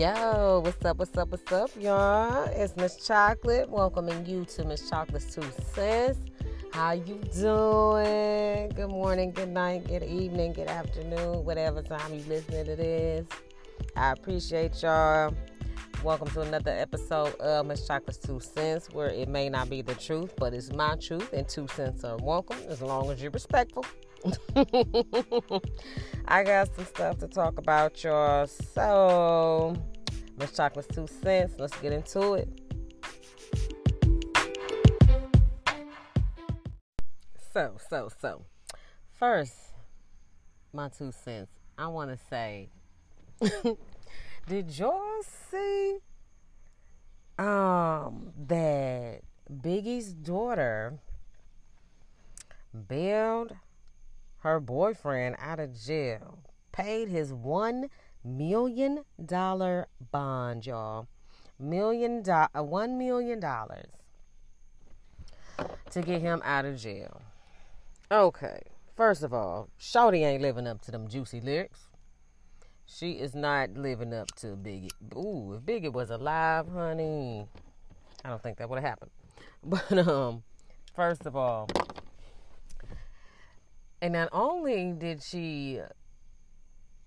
Yo, what's up, what's up, what's up, y'all? It's Miss Chocolate welcoming you to Miss Chocolate's Two Cents. How you doing? Good morning, good night, good evening, good afternoon, whatever time you listening to this. I appreciate y'all. Welcome to another episode of Miss Chocolate's Two Cents, where it may not be the truth, but it's my truth, and two cents are welcome as long as you're respectful. I got some stuff to talk about, y'all. So, Miss Chocolate's Two Cents, let's get into it. So, so, so. First, my two cents. I want to say, did y'all see um that Biggie's daughter bailed her boyfriend out of jail, paid his one million dollar bond, y'all. Million do- uh, one million dollars to get him out of jail. Okay, first of all, Shawty ain't living up to them juicy lyrics. She is not living up to Biggie. Ooh, if Biggie was alive, honey, I don't think that would have happened. But um, first of all, and not only did she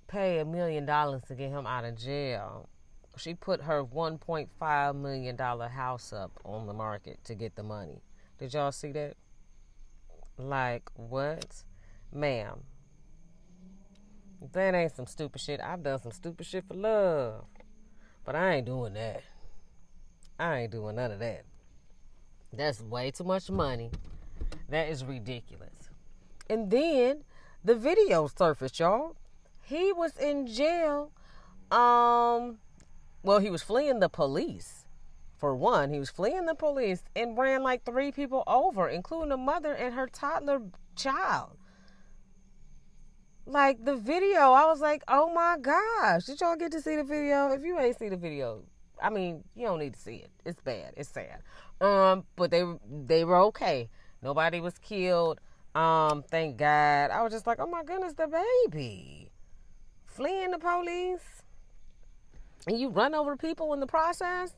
pay a million dollars to get him out of jail, she put her $1.5 million house up on the market to get the money. Did y'all see that? Like, what? Ma'am, that ain't some stupid shit. I've done some stupid shit for love. But I ain't doing that. I ain't doing none of that. That's way too much money. That is ridiculous. And then the video surfaced, y'all. He was in jail. Um, well, he was fleeing the police. For one, he was fleeing the police and ran like three people over, including a mother and her toddler child. Like the video, I was like, "Oh my gosh!" Did y'all get to see the video? If you ain't see the video, I mean, you don't need to see it. It's bad. It's sad. Um, but they they were okay. Nobody was killed. Um, thank God. I was just like, oh my goodness, the baby. Fleeing the police. And you run over people in the process?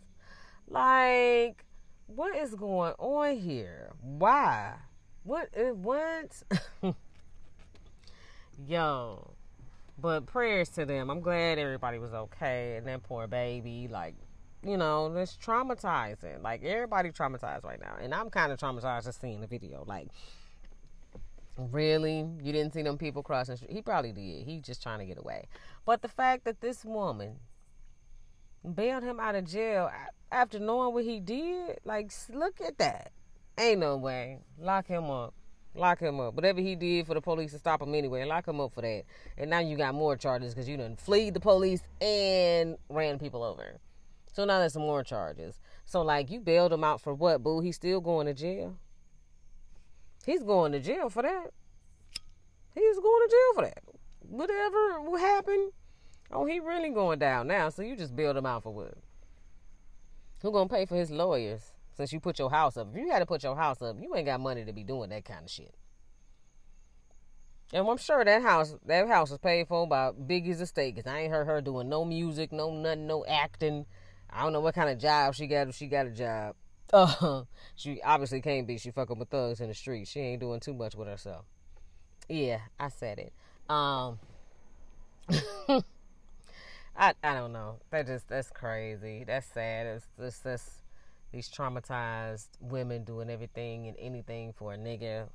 Like, what is going on here? Why? What what? Yo. But prayers to them. I'm glad everybody was okay. And that poor baby, like, you know, it's traumatizing. Like everybody traumatized right now. And I'm kind of traumatized just seeing the video. Like Really? You didn't see them people crossing? He probably did. He just trying to get away. But the fact that this woman bailed him out of jail after knowing what he did, like, look at that. Ain't no way. Lock him up. Lock him up. Whatever he did for the police to stop him anyway, lock him up for that. And now you got more charges because you done fleed the police and ran people over. So now there's some more charges. So, like, you bailed him out for what, boo? He's still going to jail. He's going to jail for that. He's going to jail for that. Whatever happened, oh, he really going down now. So you just build him out for what? Who gonna pay for his lawyers since you put your house up? If you had to put your house up, you ain't got money to be doing that kind of shit. And I'm sure that house that house was paid for by Biggie's estate because I ain't heard her doing no music, no nothing, no acting. I don't know what kind of job she got if she got a job. Uh, she obviously can't be. She fucking with thugs in the street. She ain't doing too much with herself. Yeah, I said it. Um, I I don't know. That just that's crazy. That's sad. It's just this these traumatized women doing everything and anything for a nigga.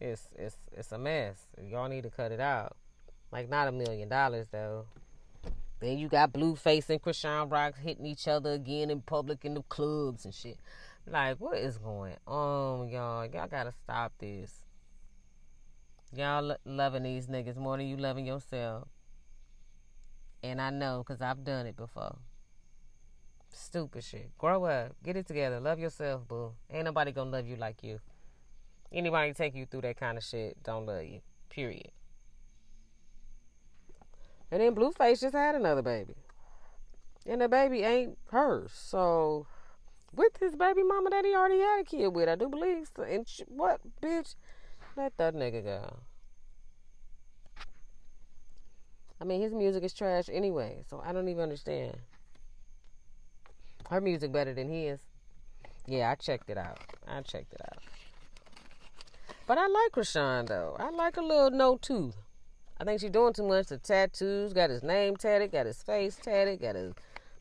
It's it's it's a mess. Y'all need to cut it out. Like not a million dollars though. Then you got Blueface and Chrisean Rock hitting each other again in public in the clubs and shit. Like, what is going on, y'all? Y'all gotta stop this. Y'all lo- loving these niggas more than you loving yourself. And I know because I've done it before. Stupid shit. Grow up. Get it together. Love yourself, boo. Ain't nobody gonna love you like you. Anybody take you through that kind of shit don't love you. Period. And then Blueface just had another baby. And the baby ain't hers. So, with his baby mama that he already had a kid with, I do believe. So. And sh- what, bitch? Let that nigga go. I mean, his music is trash anyway, so I don't even understand. Her music better than his. Yeah, I checked it out. I checked it out. But I like Chrisean though. I like a little no tooth. I think she's doing too much. The tattoos, got his name tatted, got his face tatted, got his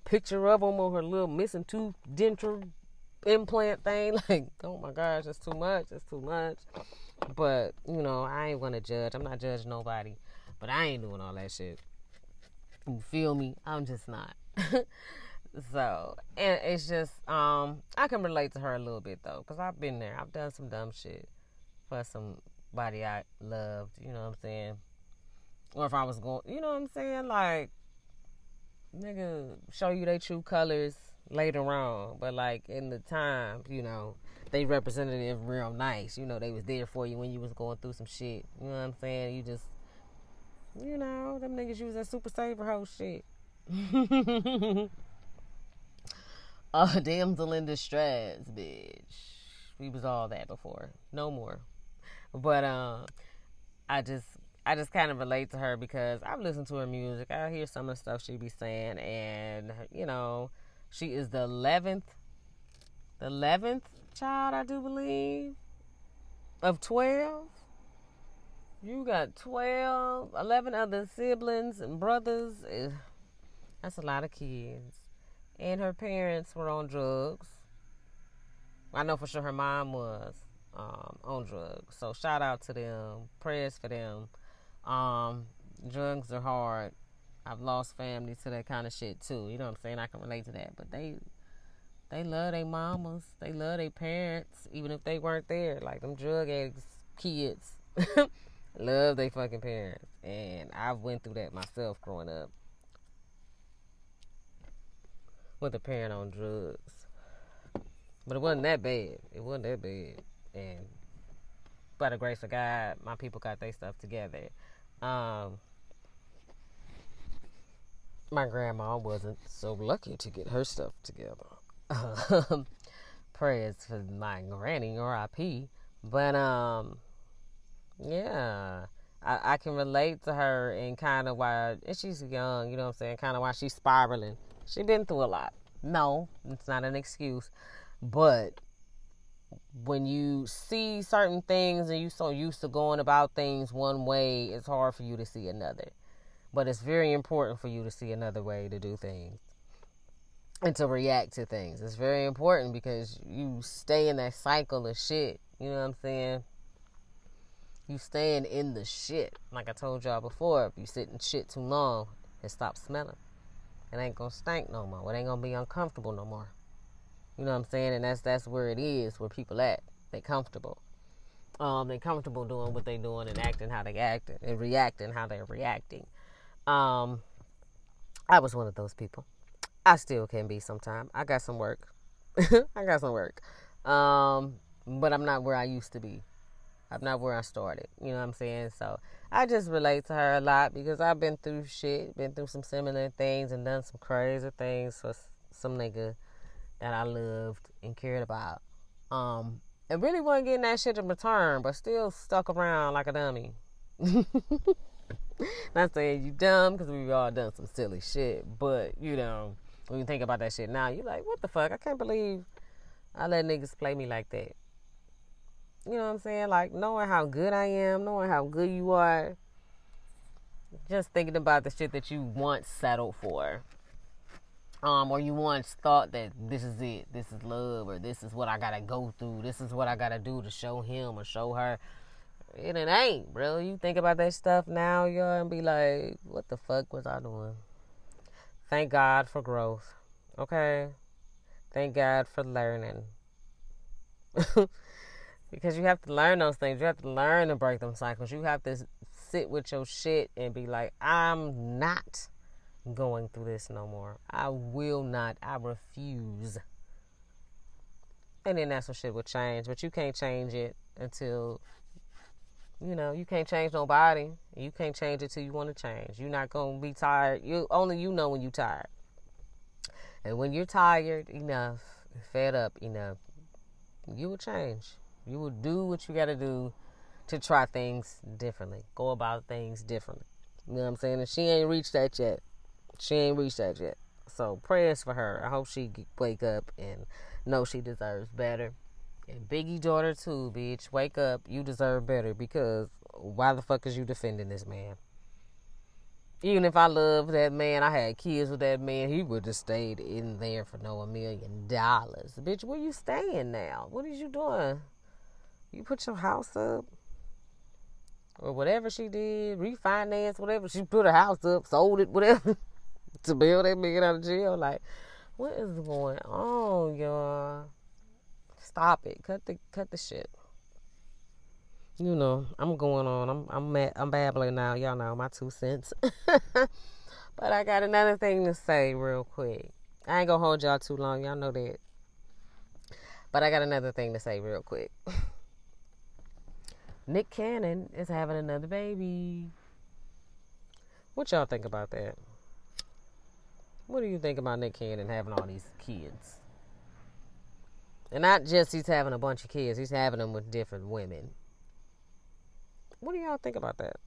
picture of him on her little missing tooth denture implant thing. Like, oh my gosh, that's too much. That's too much. But, you know, I ain't gonna judge. I'm not judging nobody. But I ain't doing all that shit. You feel me? I'm just not. so, and it's just, um, I can relate to her a little bit though, because I've been there. I've done some dumb shit for somebody I loved, you know what I'm saying? Or if I was going, you know what I'm saying? Like, nigga, show you their true colors later on. But like in the time, you know, they representative real nice. You know, they was there for you when you was going through some shit. You know what I'm saying? You just you know, them niggas use that super saver whole shit. uh damsel in distress, bitch. We was all that before. No more. But um I just I just kind of relate to her because I've listened to her music. I hear some of the stuff she be saying, and you know, she is the eleventh, the eleventh child, I do believe, of twelve. You got 12, 11 other siblings and brothers. That's a lot of kids. And her parents were on drugs. I know for sure her mom was um, on drugs. So shout out to them. Prayers for them. Um, drugs are hard. I've lost family to that kind of shit too. You know what I'm saying? I can relate to that. But they they love their mamas. They love their parents, even if they weren't there. Like them drug addicts kids. love their fucking parents. And I've went through that myself growing up. With a parent on drugs. But it wasn't that bad. It wasn't that bad. And by the grace of God, my people got their stuff together. Um, my grandma wasn't so lucky to get her stuff together. prayers for my granny or IP. But um yeah. I, I can relate to her and kind of why and she's young, you know what I'm saying, kind of why she's spiraling. She's been through a lot. No, it's not an excuse. But when you see certain things and you're so used to going about things one way, it's hard for you to see another. But it's very important for you to see another way to do things and to react to things. It's very important because you stay in that cycle of shit. You know what I'm saying? You staying in the shit. Like I told y'all before, if you sit in shit too long, it stops smelling. It ain't gonna stink no more. It ain't gonna be uncomfortable no more. You know what I'm saying? And that's that's where it is, where people at. They comfortable. Um, they comfortable doing what they doing and acting how they acting and reacting how they're reacting. Um, I was one of those people. I still can be sometime. I got some work. I got some work. Um, but I'm not where I used to be. I'm not where I started. You know what I'm saying? So I just relate to her a lot because I've been through shit, been through some similar things and done some crazy things for some nigga that I loved and cared about. Um, and really wasn't getting that shit in return, but still stuck around like a dummy. Not saying you dumb, because we've all done some silly shit, but you know, when you think about that shit now, you're like, what the fuck? I can't believe I let niggas play me like that. You know what I'm saying? Like knowing how good I am, knowing how good you are, just thinking about the shit that you once settled for um, or you once thought that this is it, this is love, or this is what I gotta go through, this is what I gotta do to show him or show her. It ain't, bro. You think about that stuff now, y'all, and be like, what the fuck was I doing? Thank God for growth, okay? Thank God for learning. because you have to learn those things. You have to learn to break them cycles. You have to sit with your shit and be like, I'm not going through this no more. I will not. I refuse. And then that's when shit will change. But you can't change it until, you know, you can't change nobody. You can't change it till you want to change. You're not going to be tired. You Only you know when you're tired. And when you're tired enough, fed up enough, you will change. You will do what you got to do to try things differently. Go about things differently. You know what I'm saying? And she ain't reached that yet. She ain't reached that yet. So prayers for her. I hope she wake up and know she deserves better. And Biggie daughter too, bitch. Wake up. You deserve better because why the fuck is you defending this man? Even if I love that man, I had kids with that man, he would have stayed in there for no a million dollars. Bitch, where you staying now? What is you doing? You put your house up? Or whatever she did, refinance, whatever. She put her house up, sold it, whatever, to bail that man out of jail. Like, what is going on, y'all? Stop it. Cut the cut the shit you know, I'm going on. I'm I'm mad, I'm babbling now. Y'all know my two cents. but I got another thing to say real quick. I ain't gonna hold y'all too long. Y'all know that. But I got another thing to say real quick. Nick Cannon is having another baby. What y'all think about that? What do you think about Nick Cannon having all these kids? And not just he's having a bunch of kids, he's having them with different women. What do y'all think about that?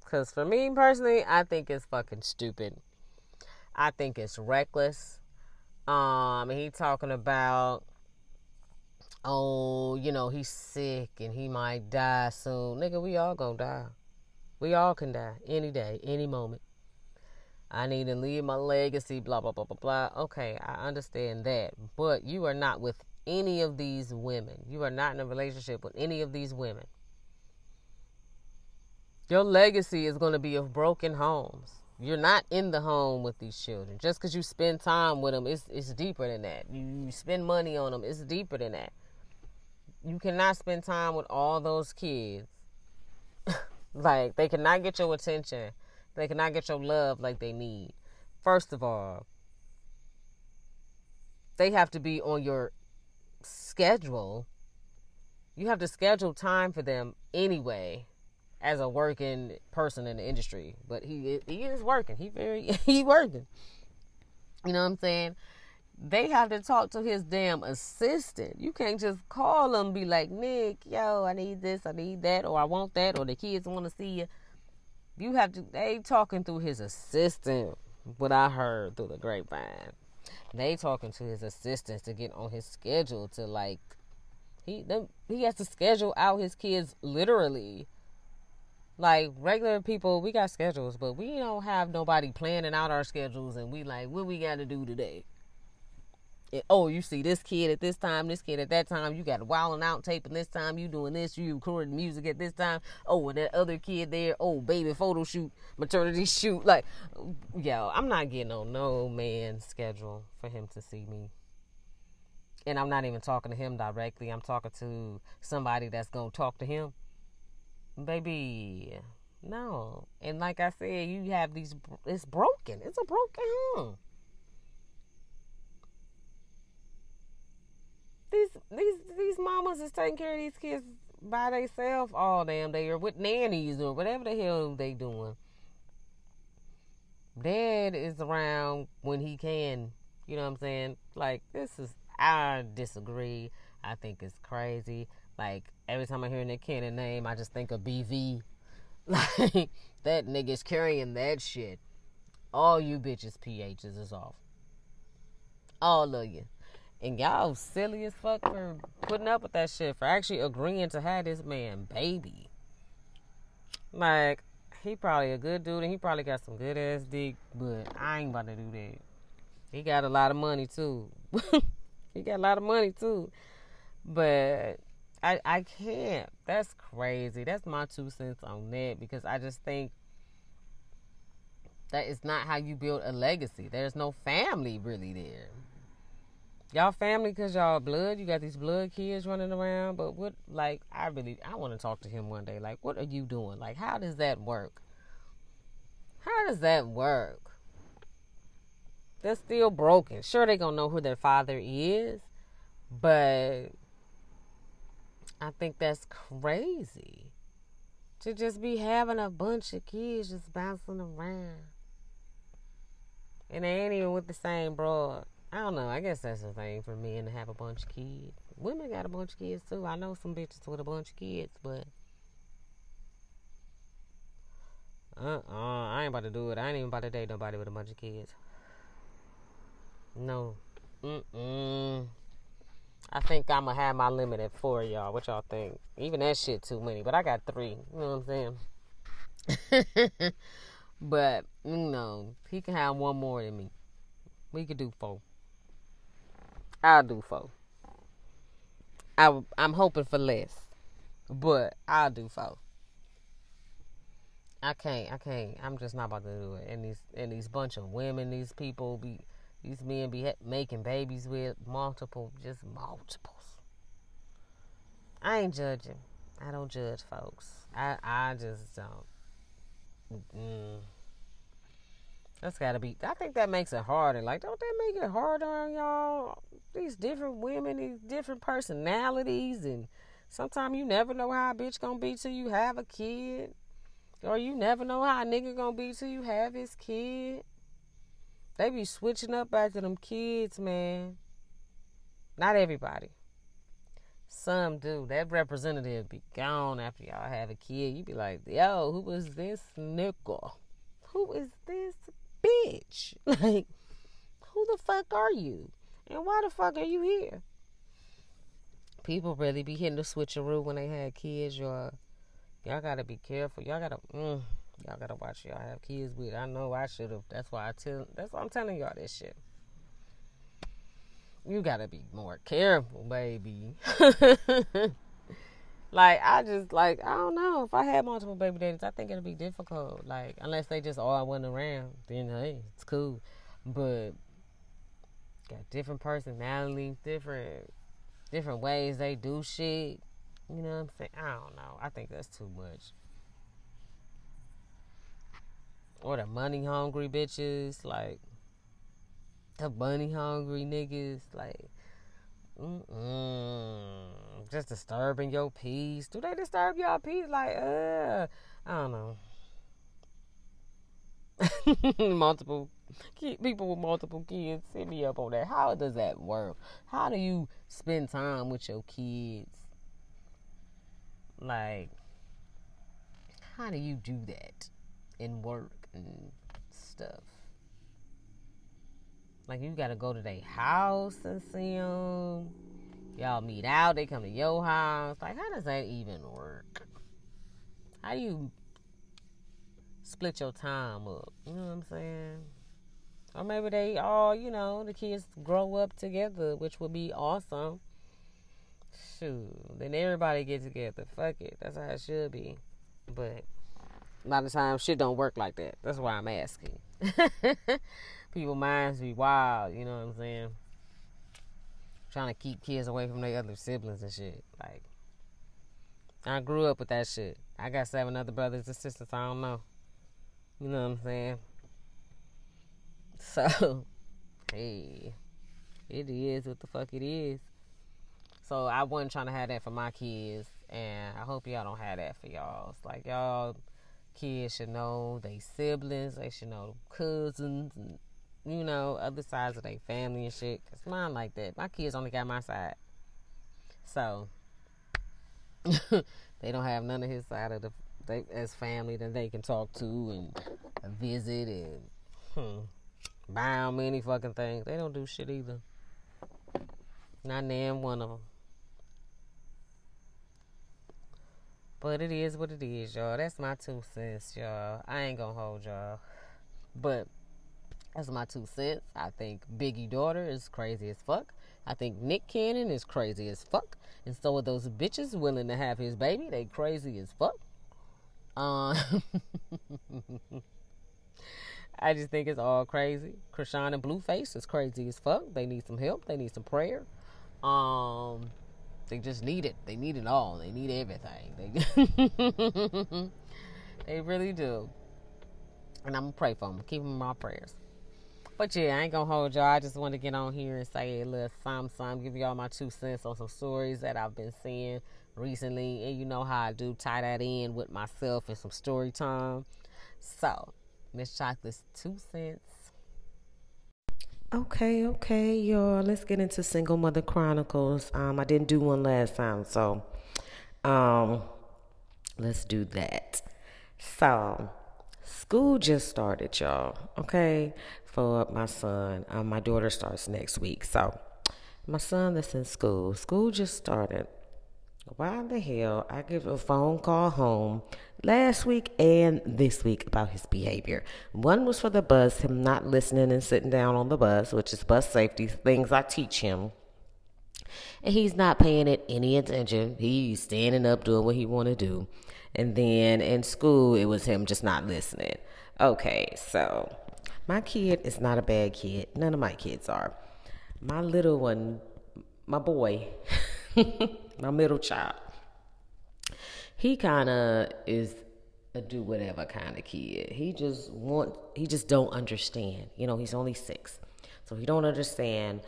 Because for me personally, I think it's fucking stupid. I think it's reckless. Um, he talking about, oh, you know, he's sick and he might die soon. Nigga, we all gonna die. We all can die any day, any moment. I need to leave my legacy, blah, blah, blah, blah, blah. Okay, I understand that. But you are not with any of these women. You are not in a relationship with any of these women. Your legacy is going to be of broken homes. You're not in the home with these children. Just because you spend time with them, it's, it's deeper than that. You, you spend money on them, it's deeper than that. You cannot spend time with all those kids. like, they cannot get your attention. They cannot get your love like they need. First of all, they have to be on your schedule. You have to schedule time for them anyway as a working person in the industry, but he he is working. He very he working. You know what I'm saying? They have to talk to his damn assistant. You can't just call him be like, Nick, yo, I need this, I need that, or I want that, or the kids want to see you. You have to. They talking through his assistant. What I heard through the grapevine, they talking to his assistants to get on his schedule to like. He them, he has to schedule out his kids literally like regular people, we got schedules, but we don't have nobody planning out our schedules and we like what we got to do today. Oh, you see this kid at this time, this kid at that time. You got Wild 'N Out taping this time. You doing this. You recording music at this time. Oh, and that other kid there. Oh, baby photo shoot, maternity shoot. Like, yo, I'm not getting on no man's schedule for him to see me. And I'm not even talking to him directly. I'm talking to somebody that's gonna talk to him baby no and like i said you have these it's broken it's a broken home these these these mamas is taking care of these kids by themselves all damn day or with nannies or whatever the hell they doing dad is around when he can you know what i'm saying like this is i disagree i think it's crazy like every time I hear Nick Cannon name, I just think of BV. Like that nigga's carrying that shit. All you bitches PHs is off. All of you. And y'all silly as fuck for putting up with that shit, for actually agreeing to have this man baby. Like, he probably a good dude and he probably got some good ass dick, but I ain't about to do that. He got a lot of money too. he got a lot of money too. But I I can't. That's crazy. That's my two cents on that because I just think that is not how you build a legacy. There's no family really there. Y'all family because y'all blood. You got these blood kids running around. But what, like, I really, I want to talk to him one day. Like, what are you doing? Like, how does that work? How does that work? They're still broken. Sure, they gonna know who their father is, but I think that's crazy to just be having a bunch of kids just bouncing around. And they ain't even with the same broad. I don't know. I guess that's the thing for men to have a bunch of kids. Women got a bunch of kids too. I know some bitches with a bunch of kids, but Uh uh I ain't about to do it. I ain't even about to date nobody with a bunch of kids. No. Mm mm. I think I'm gonna have my limit at four, y'all. What y'all think? Even that shit too many, but I got three. You know what I'm saying? but you know, he can have one more than me. We could do four. I'll do four. I, I'm hoping for less, but I'll do four. I can't. I can't. I'm just not about to do it. And these and these bunch of women, these people be, these men be making babies with multiple, just multiples. I ain't judging. I don't judge folks. I I just don't. Mm. That's gotta be. I think that makes it harder. Like, don't that make it harder on y'all? These different women, these different personalities, and sometimes you never know how a bitch gonna be till you have a kid. Or you never know how a nigga gonna be till you have his kid. They be switching up after them kids, man. Not everybody. Some do. That representative be gone after y'all have a kid. You be like, yo, who was this nigga? Who is this bitch? Like, who the fuck are you? And why the fuck are you here? People really be hitting the switcheroo when they had kids, y'all. Y'all gotta be careful. Y'all gotta, mm, y'all gotta watch y'all have kids with. I know I should have. That's why I tell. That's why I'm telling y'all this shit. You gotta be more careful, baby. like I just like I don't know if I had multiple baby daddies, I think it'd be difficult. Like unless they just all went around, then hey, it's cool. But got different personalities, different different ways they do shit. You know what I'm saying? I don't know. I think that's too much. Or the money hungry bitches, like the money hungry niggas, like mm just disturbing your peace. Do they disturb your peace? Like, uh, I don't know. multiple people with multiple kids, hit me up on that. How does that work? How do you spend time with your kids? Like, how do you do that in work and stuff? Like, you gotta go to their house and see them. Y'all meet out, they come to your house. Like, how does that even work? How do you split your time up? You know what I'm saying? Or maybe they all, you know, the kids grow up together, which would be awesome shoot, then everybody get together. Fuck it. That's how it should be. But a lot of times shit don't work like that. That's why I'm asking. People minds be wild, you know what I'm saying? Trying to keep kids away from their other siblings and shit. Like I grew up with that shit. I got seven other brothers and sisters, I don't know. You know what I'm saying? So hey, it is what the fuck it is. So I wasn't trying to have that for my kids, and I hope y'all don't have that for y'all. It's like y'all kids should know they siblings, they should know cousins, and you know other sides of their family and shit. Cause mine like that. My kids only got my side, so they don't have none of his side of the they as family that they can talk to and visit and hmm, buy them any fucking things. They don't do shit either. Not name one of them. But it is what it is, y'all. That's my two cents, y'all. I ain't gonna hold y'all. But that's my two cents. I think Biggie daughter is crazy as fuck. I think Nick Cannon is crazy as fuck. And so are those bitches willing to have his baby. They crazy as fuck. Um, I just think it's all crazy. Chrisean and Blueface is crazy as fuck. They need some help. They need some prayer. Um, they just need it. They need it all. They need everything. They, they really do. And I'm gonna pray for them. Keep them in my prayers. But yeah, I ain't gonna hold y'all. I just want to get on here and say a little some some, give y'all my two cents on some stories that I've been seeing recently. And you know how I do tie that in with myself and some story time. So, Miss Chocolate's two cents Okay, okay, y'all. Let's get into Single Mother Chronicles. Um, I didn't do one last time, so um, let's do that. So, school just started, y'all. Okay, for my son. Um, my daughter starts next week, so my son that's in school. School just started. Why the hell I give a phone call home last week and this week about his behavior? One was for the bus, him not listening and sitting down on the bus, which is bus safety things I teach him. And he's not paying it any attention. He's standing up doing what he want to do. And then in school, it was him just not listening. Okay, so my kid is not a bad kid. None of my kids are. My little one, my boy, my middle child, he kind of is a do whatever kind of kid. He just want he just don't understand. You know, he's only 6. So he don't understand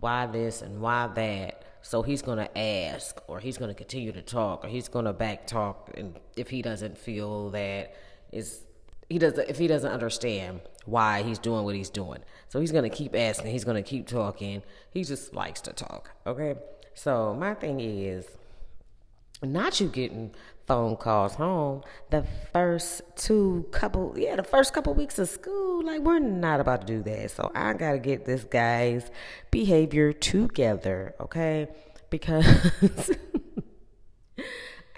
why this and why that. So he's going to ask or he's going to continue to talk or he's going to back talk and if he doesn't feel that is he doesn't if he doesn't understand why he's doing what he's doing. So he's gonna keep asking, he's gonna keep talking. He just likes to talk. Okay. So my thing is not you getting phone calls home the first two couple yeah the first couple weeks of school like we're not about to do that so i gotta get this guy's behavior together okay because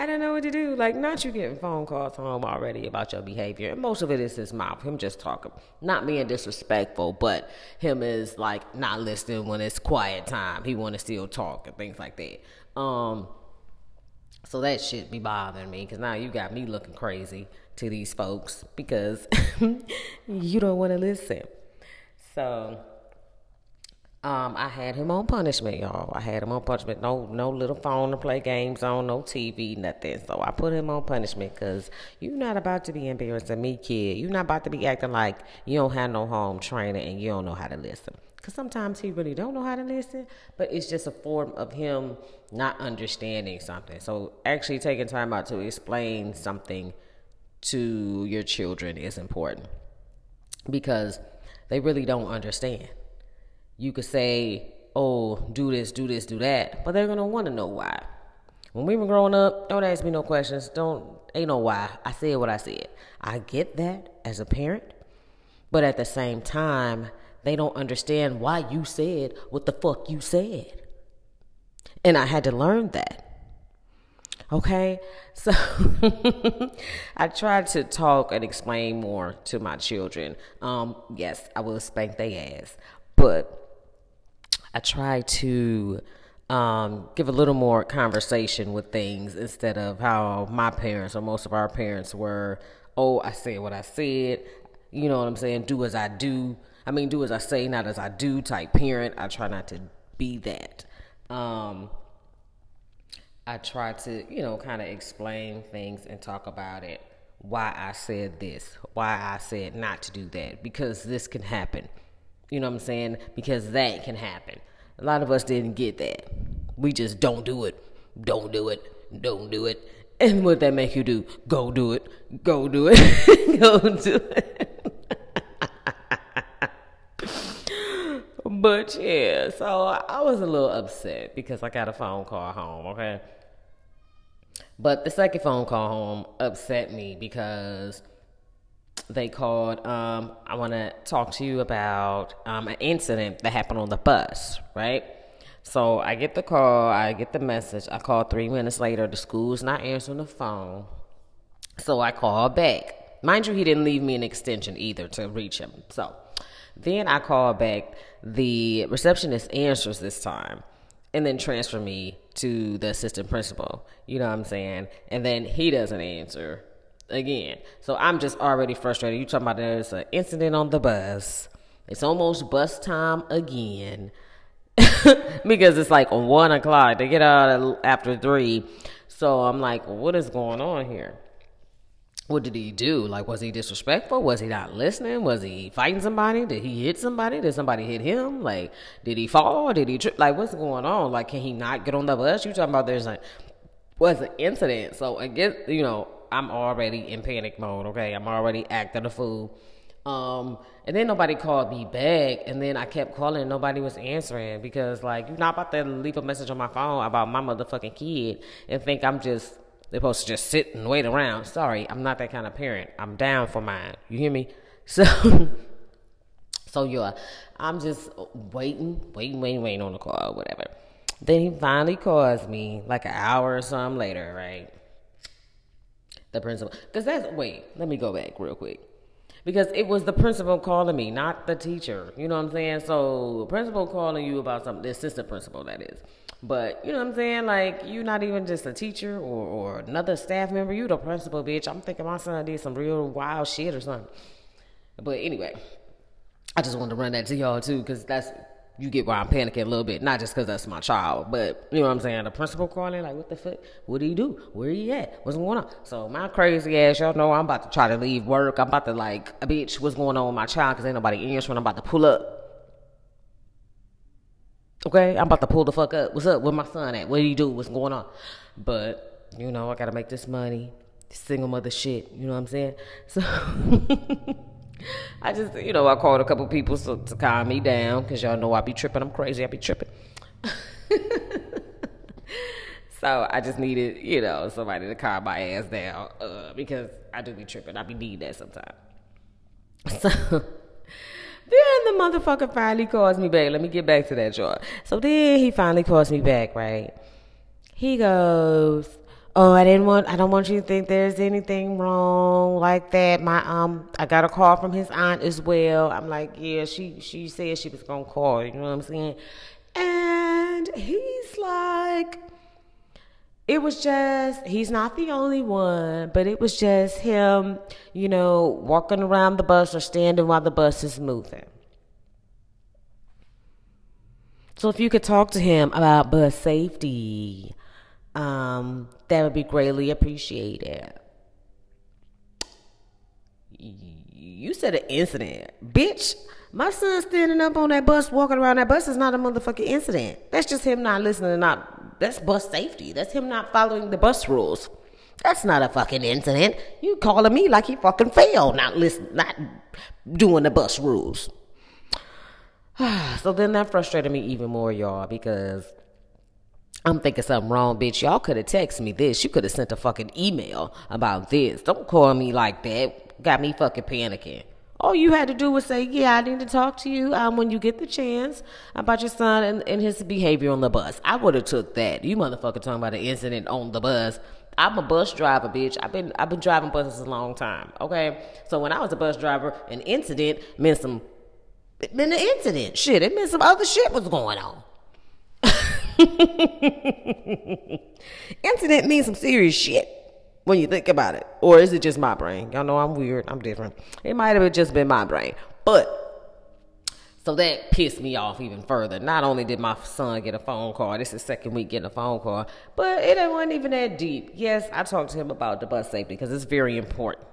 I don't know what to do. Like, not you getting phone calls home already about your behavior. And most of it is his mouth, him just talking. Not being disrespectful, but him is like not listening when it's quiet time. He want to still talk and things like that. Um, so that shit be bothering me because now you got me looking crazy to these folks because you don't want to listen. So um, I had him on punishment, y'all. I had him on punishment. No, no little phone to play games on, no TV, nothing. So I put him on punishment because you're not about to be embarrassing me, kid. You're not about to be acting like you don't have no home training and you don't know how to listen. Because sometimes he really don't know how to listen, but it's just a form of him not understanding something. So actually taking time out to explain something to your children is important because they really don't understand you could say, oh, do this, do this, do that, but they're gonna want to know why. When we were growing up, don't ask me no questions. Don't ain't no why. I said what I said. I get that as a parent, but at the same time, they don't understand why you said what the fuck you said. And I had to learn that. Okay? So I tried to talk and explain more to my children. Um, yes, I will spank their ass. But I try to um, give a little more conversation with things instead of how my parents or most of our parents were. Oh, I said what I said. You know what I'm saying? Do as I do. I mean, do as I say, not as I do type parent. I try not to be that. Um, I try to, you know, kind of explain things and talk about it. Why I said this, why I said not to do that, because this can happen. You know what I'm saying? Because that can happen. A lot of us didn't get that. We just don't do it. Don't do it. Don't do it. And what that make you do? Go do it. Go do it. Go do it. but yeah, so I was a little upset because I got a phone call home, okay? But the second phone call home upset me because they called. Um, I want to talk to you about um, an incident that happened on the bus, right? So I get the call, I get the message. I call three minutes later. The school's not answering the phone. So I call back. Mind you, he didn't leave me an extension either to reach him. So then I call back. The receptionist answers this time and then transfer me to the assistant principal. You know what I'm saying? And then he doesn't answer again. So I'm just already frustrated. You talking about there's an incident on the bus. It's almost bus time again. because it's like one o'clock. They get out after three. So I'm like, what is going on here? What did he do? Like, was he disrespectful? Was he not listening? Was he fighting somebody? Did he hit somebody? Did somebody hit him? Like, did he fall? Did he trip? Like, what's going on? Like, can he not get on the bus? You talking about there's like was an incident. So guess you know I'm already in panic mode. Okay, I'm already acting a fool. Um, and then nobody called me back, and then I kept calling, nobody was answering because like you're not about to leave a message on my phone about my motherfucking kid and think I'm just supposed to just sit and wait around. Sorry, I'm not that kind of parent. I'm down for mine. You hear me? So, so yeah, I'm just waiting, waiting, waiting, waiting on the call, whatever. Then he finally calls me like an hour or something later, right? The principal, because that's wait. Let me go back real quick because it was the principal calling me, not the teacher. You know what I'm saying? So, principal calling you about something, the assistant principal, that is. But you know what I'm saying? Like you're not even just a teacher or, or another staff member. You the principal, bitch. I'm thinking my son did some real wild shit or something. But anyway, I just wanted to run that to y'all too, because that's you get why I'm panicking a little bit. Not just because that's my child, but you know what I'm saying. The principal calling, like, what the fuck? What do you do? Where you at? What's going on? So my crazy ass, y'all know I'm about to try to leave work. I'm about to like, bitch, what's going on with my child? Because ain't nobody answering. I'm about to pull up Okay, I'm about to pull the fuck up. What's up? Where my son at? What do you do? What's going on? But you know, I gotta make this money. Single mother shit. You know what I'm saying? So I just, you know, I called a couple people so, to calm me down because y'all know I be tripping. I'm crazy. I be tripping. so I just needed, you know, somebody to calm my ass down uh, because I do be tripping. I be needing that sometimes. So. Then the motherfucker finally calls me back. Let me get back to that joint. So then he finally calls me back, right? He goes, Oh, I didn't want I don't want you to think there's anything wrong like that. My um I got a call from his aunt as well. I'm like, Yeah, she she said she was gonna call, you know what I'm saying? And he's like it was just he's not the only one but it was just him you know walking around the bus or standing while the bus is moving so if you could talk to him about bus safety um, that would be greatly appreciated you said an incident bitch my son standing up on that bus walking around that bus is not a motherfucking incident that's just him not listening not that's bus safety. That's him not following the bus rules. That's not a fucking incident. You calling me like he fucking failed, not listen, not doing the bus rules. so then that frustrated me even more, y'all, because I'm thinking something wrong, bitch. Y'all could have texted me this. You could have sent a fucking email about this. Don't call me like that. Got me fucking panicking. All you had to do was say, "Yeah, I need to talk to you um, when you get the chance about your son and, and his behavior on the bus." I would have took that. You motherfucker talking about an incident on the bus. I'm a bus driver, bitch. I've been I've been driving buses a long time. Okay, so when I was a bus driver, an incident meant some. It meant an incident. Shit, it meant some other shit was going on. incident means some serious shit when you think about it. Or is it just my brain? Y'all know I'm weird. I'm different. It might have just been my brain. But so that pissed me off even further. Not only did my son get a phone call, this is second week getting a phone call, but it wasn't even that deep. Yes, I talked to him about the bus safety because it's very important.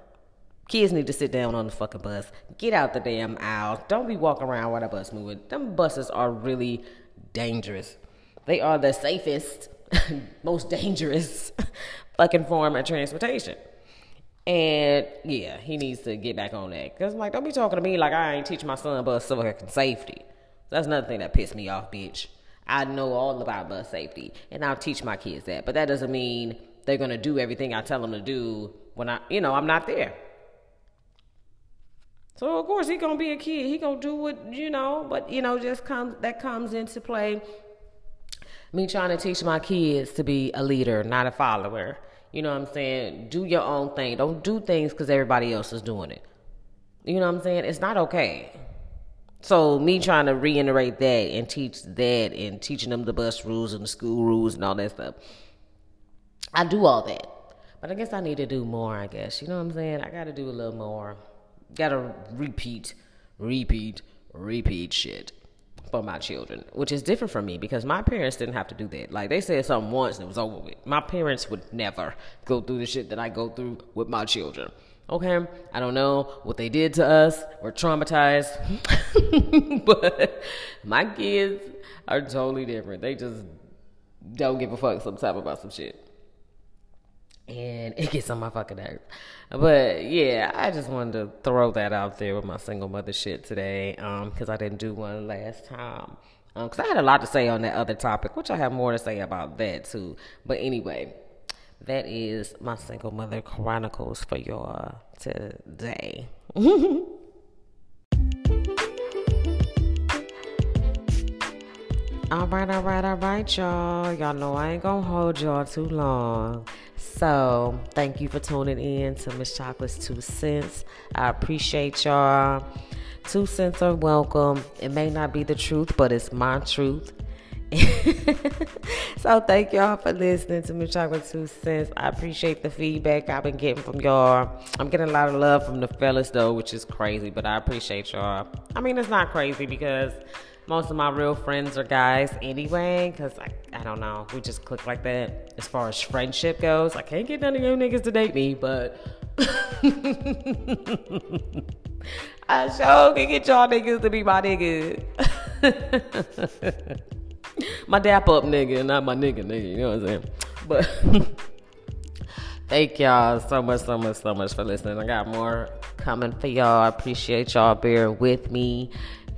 Kids need to sit down on the fucking bus. Get out the damn aisle. Don't be walking around while the bus moving. Them buses are really dangerous. They are the safest, most dangerous fucking form of transportation. And yeah, he needs to get back on that. Cause I'm like, don't be talking to me like I ain't teach my son bus safety. That's another thing that pissed me off, bitch. I know all about bus safety, and I'll teach my kids that. But that doesn't mean they're gonna do everything I tell them to do when I, you know, I'm not there. So of course he gonna be a kid. He gonna do what you know, but you know, just comes that comes into play. Me trying to teach my kids to be a leader, not a follower. You know what I'm saying? Do your own thing. Don't do things because everybody else is doing it. You know what I'm saying? It's not okay. So me trying to reiterate that and teach that and teaching them the bus rules and the school rules and all that stuff. I do all that. But I guess I need to do more, I guess. You know what I'm saying? I gotta do a little more. Gotta repeat, repeat, repeat shit for my children, which is different from me because my parents didn't have to do that. Like they said something once and it was over with. My parents would never go through the shit that I go through with my children. Okay, I don't know what they did to us. We're traumatized, but my kids are totally different. They just don't give a fuck sometimes about some shit and it gets on my fucking nerves. But yeah, I just wanted to throw that out there with my single mother shit today, um, because I didn't do one last time. Um, because I had a lot to say on that other topic, which I have more to say about that too. But anyway, that is my single mother chronicles for y'all today. All right, all right, all right, y'all. Y'all know I ain't gonna hold y'all too long. So, thank you for tuning in to Miss Chocolate's Two Cents. I appreciate y'all. Two cents are welcome. It may not be the truth, but it's my truth. so thank y'all for listening to Miss Chocolate Two Cents. I appreciate the feedback I've been getting from y'all. I'm getting a lot of love from the fellas though, which is crazy, but I appreciate y'all. I mean, it's not crazy because most of my real friends are guys anyway, because I, I don't know, we just click like that. As far as friendship goes, I can't get none of you niggas to date me, but I sure can get y'all niggas to be my niggas. my dap up nigga, not my nigga nigga. You know what I'm saying? But thank y'all so much, so much, so much for listening. I got more coming for y'all. I appreciate y'all bearing with me.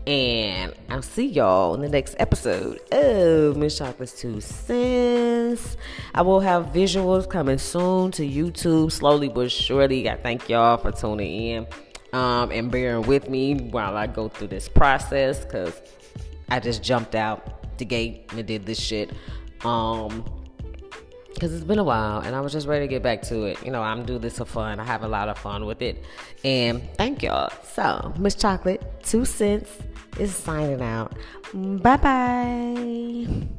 And I'll see y'all in the next episode of Miss Chocolate's Two Cents. I will have visuals coming soon to YouTube, slowly but surely. I thank y'all for tuning in um, and bearing with me while I go through this process because I just jumped out the gate and did this shit. Um, because it's been a while and I was just ready to get back to it. You know, I'm doing this for fun. I have a lot of fun with it. And thank y'all. So, Miss Chocolate, two cents is signing out. Bye bye.